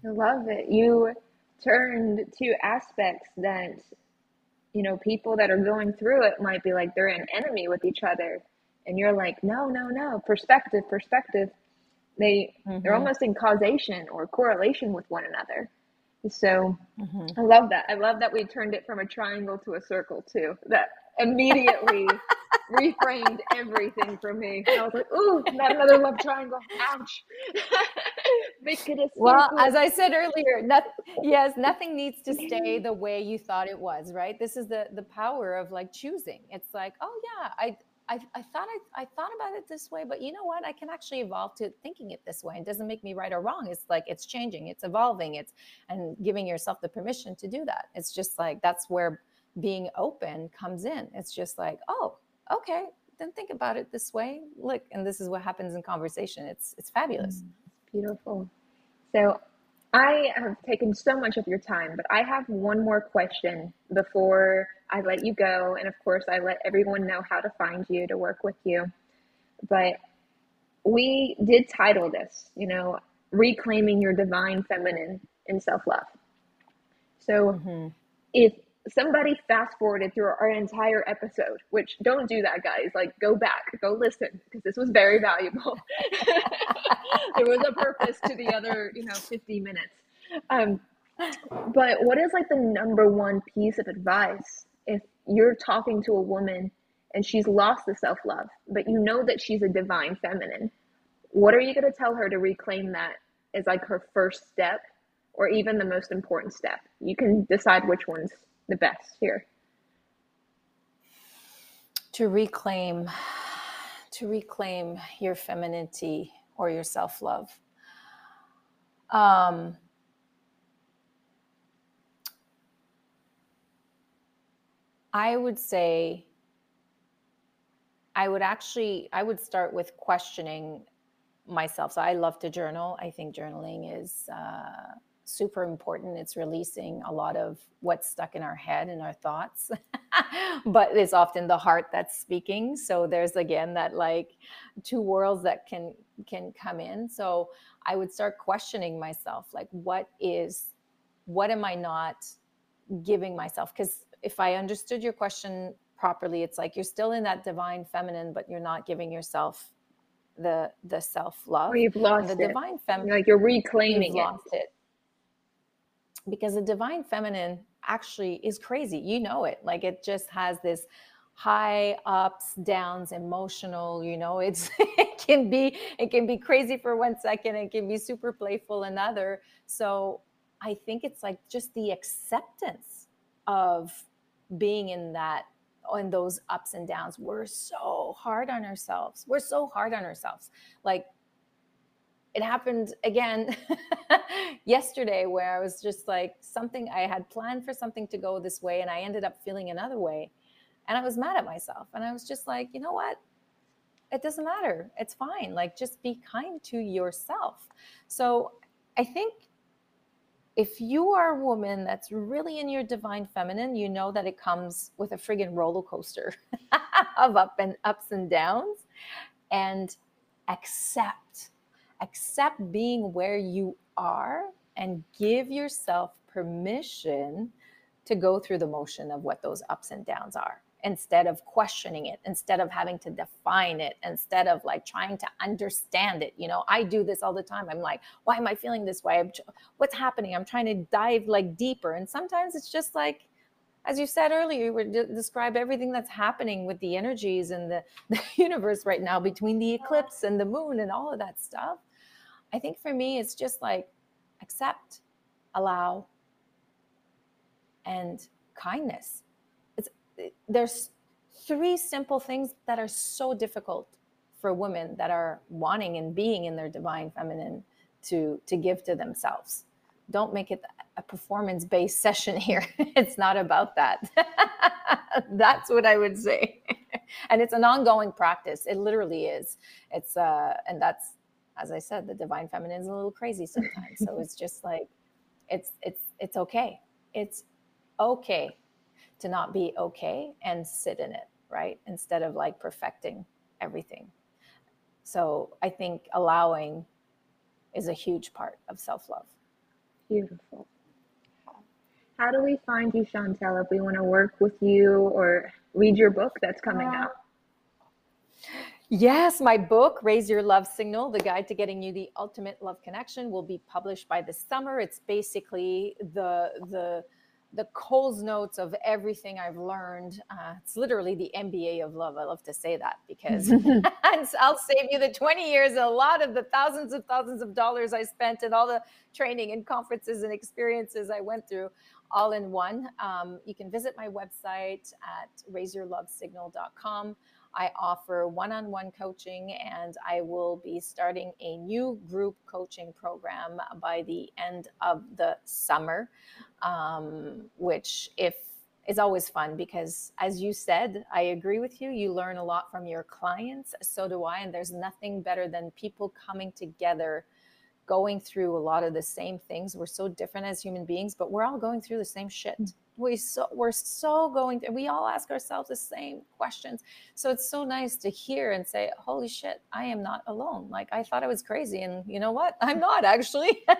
I love it. You turned two aspects that, you know, people that are going through it might be like they're an enemy with each other. And you're like, no, no, no, perspective, perspective. They mm-hmm. they're almost in causation or correlation with one another. So mm-hmm. I love that. I love that we turned it from a triangle to a circle too. That immediately reframed everything for me. I was like, ooh, not another love triangle. Ouch. Make it a well, as I said earlier, not, yes, nothing needs to stay the way you thought it was, right? This is the the power of like choosing. It's like, oh yeah, I I, I thought I, I thought about it this way, but you know what? I can actually evolve to thinking it this way. It doesn't make me right or wrong. It's like it's changing, it's evolving, it's and giving yourself the permission to do that. It's just like that's where being open comes in. It's just like, oh, okay, then think about it this way. Look, and this is what happens in conversation. It's it's fabulous. Mm, beautiful. So I have taken so much of your time, but I have one more question before I let you go. And of course, I let everyone know how to find you to work with you. But we did title this, you know, Reclaiming Your Divine Feminine in Self Love. So mm-hmm. if somebody fast forwarded through our entire episode, which don't do that, guys. Like, go back, go listen, because this was very valuable. there was a purpose to the other, you know, 50 minutes. Um, but what is like the number one piece of advice if you're talking to a woman and she's lost the self love, but you know that she's a divine feminine? What are you going to tell her to reclaim that as like her first step or even the most important step? You can decide which one's the best here. To reclaim to reclaim your femininity or your self-love. Um, i would say i would actually i would start with questioning myself. So i love to journal. I think journaling is uh, super important. It's releasing a lot of what's stuck in our head and our thoughts, but it's often the heart that's speaking. So there's again that like two worlds that can can come in. So I would start questioning myself, like what is, what am I not giving myself? Because if I understood your question properly, it's like you're still in that divine feminine, but you're not giving yourself the the self love. Or you've lost the it. divine feminine. Like you're reclaiming you've it. Lost it because the divine feminine actually is crazy. You know it. Like it just has this high ups downs emotional you know it's it can be it can be crazy for one second it can be super playful another so i think it's like just the acceptance of being in that in those ups and downs we're so hard on ourselves we're so hard on ourselves like it happened again yesterday where I was just like something I had planned for something to go this way and I ended up feeling another way. And I was mad at myself. And I was just like, you know what? It doesn't matter. It's fine. Like, just be kind to yourself. So I think if you are a woman that's really in your divine feminine, you know that it comes with a friggin' roller coaster of up and ups and downs. And accept accept being where you are and give yourself permission to go through the motion of what those ups and downs are instead of questioning it instead of having to define it instead of like trying to understand it. You know i do this all the time. I'm like why am i feeling this way? I'm, what's happening? I'm trying to dive like deeper. And sometimes it's just like as you said earlier, you would de- describe everything that's happening with the energies and the, the universe right now between the eclipse and the moon and all of that stuff. I think for me, it's just like accept, allow, and kindness. It's there's three simple things that are so difficult for women that are wanting and being in their divine feminine to to give to themselves don't make it a performance based session here. it's not about that. That's what I would say. and it's an ongoing practice. It literally is. It's uh and that's as I said, the divine feminine is a little crazy sometimes. so it's just like it's it's it's okay. It's okay to not be okay and sit in it, right? Instead of like perfecting everything. So I think allowing is a huge part of self-love. Beautiful. How do we find you, Chantal, if we want to work with you or read your book that's coming uh, out? Yes, my book, Raise Your Love Signal, the guide to getting you the ultimate love connection, will be published by the summer. It's basically the the the Coles notes of everything I've learned. Uh, it's literally the MBA of love. I love to say that because I'll save you the 20 years, a lot of the thousands of thousands of dollars I spent, and all the training and conferences and experiences I went through all in one. Um, you can visit my website at raiseyourlovesignal.com. I offer one on one coaching, and I will be starting a new group coaching program by the end of the summer, um, which, if is always fun because as you said i agree with you you learn a lot from your clients so do i and there's nothing better than people coming together going through a lot of the same things. We're so different as human beings but we're all going through the same shit. We so we're so going through, we all ask ourselves the same questions. So it's so nice to hear and say holy shit i am not alone. Like i thought i was crazy and you know what? I'm not actually.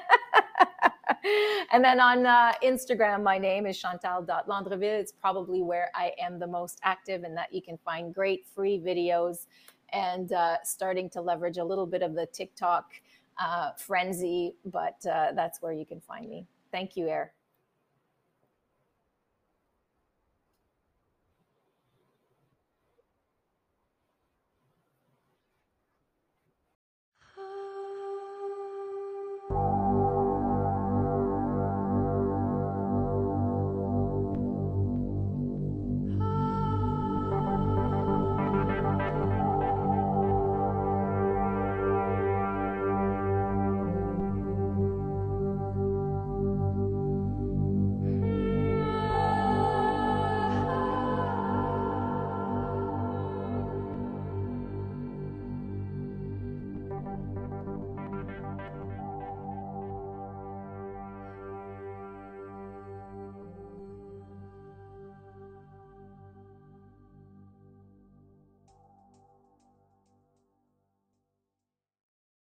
And then on uh, instagram my name is chantal.landreville it's probably where i am the most active and that you can find great free videos and uh, starting to leverage a little bit of the tiktok uh, frenzy but uh, that's where you can find me. Thank you air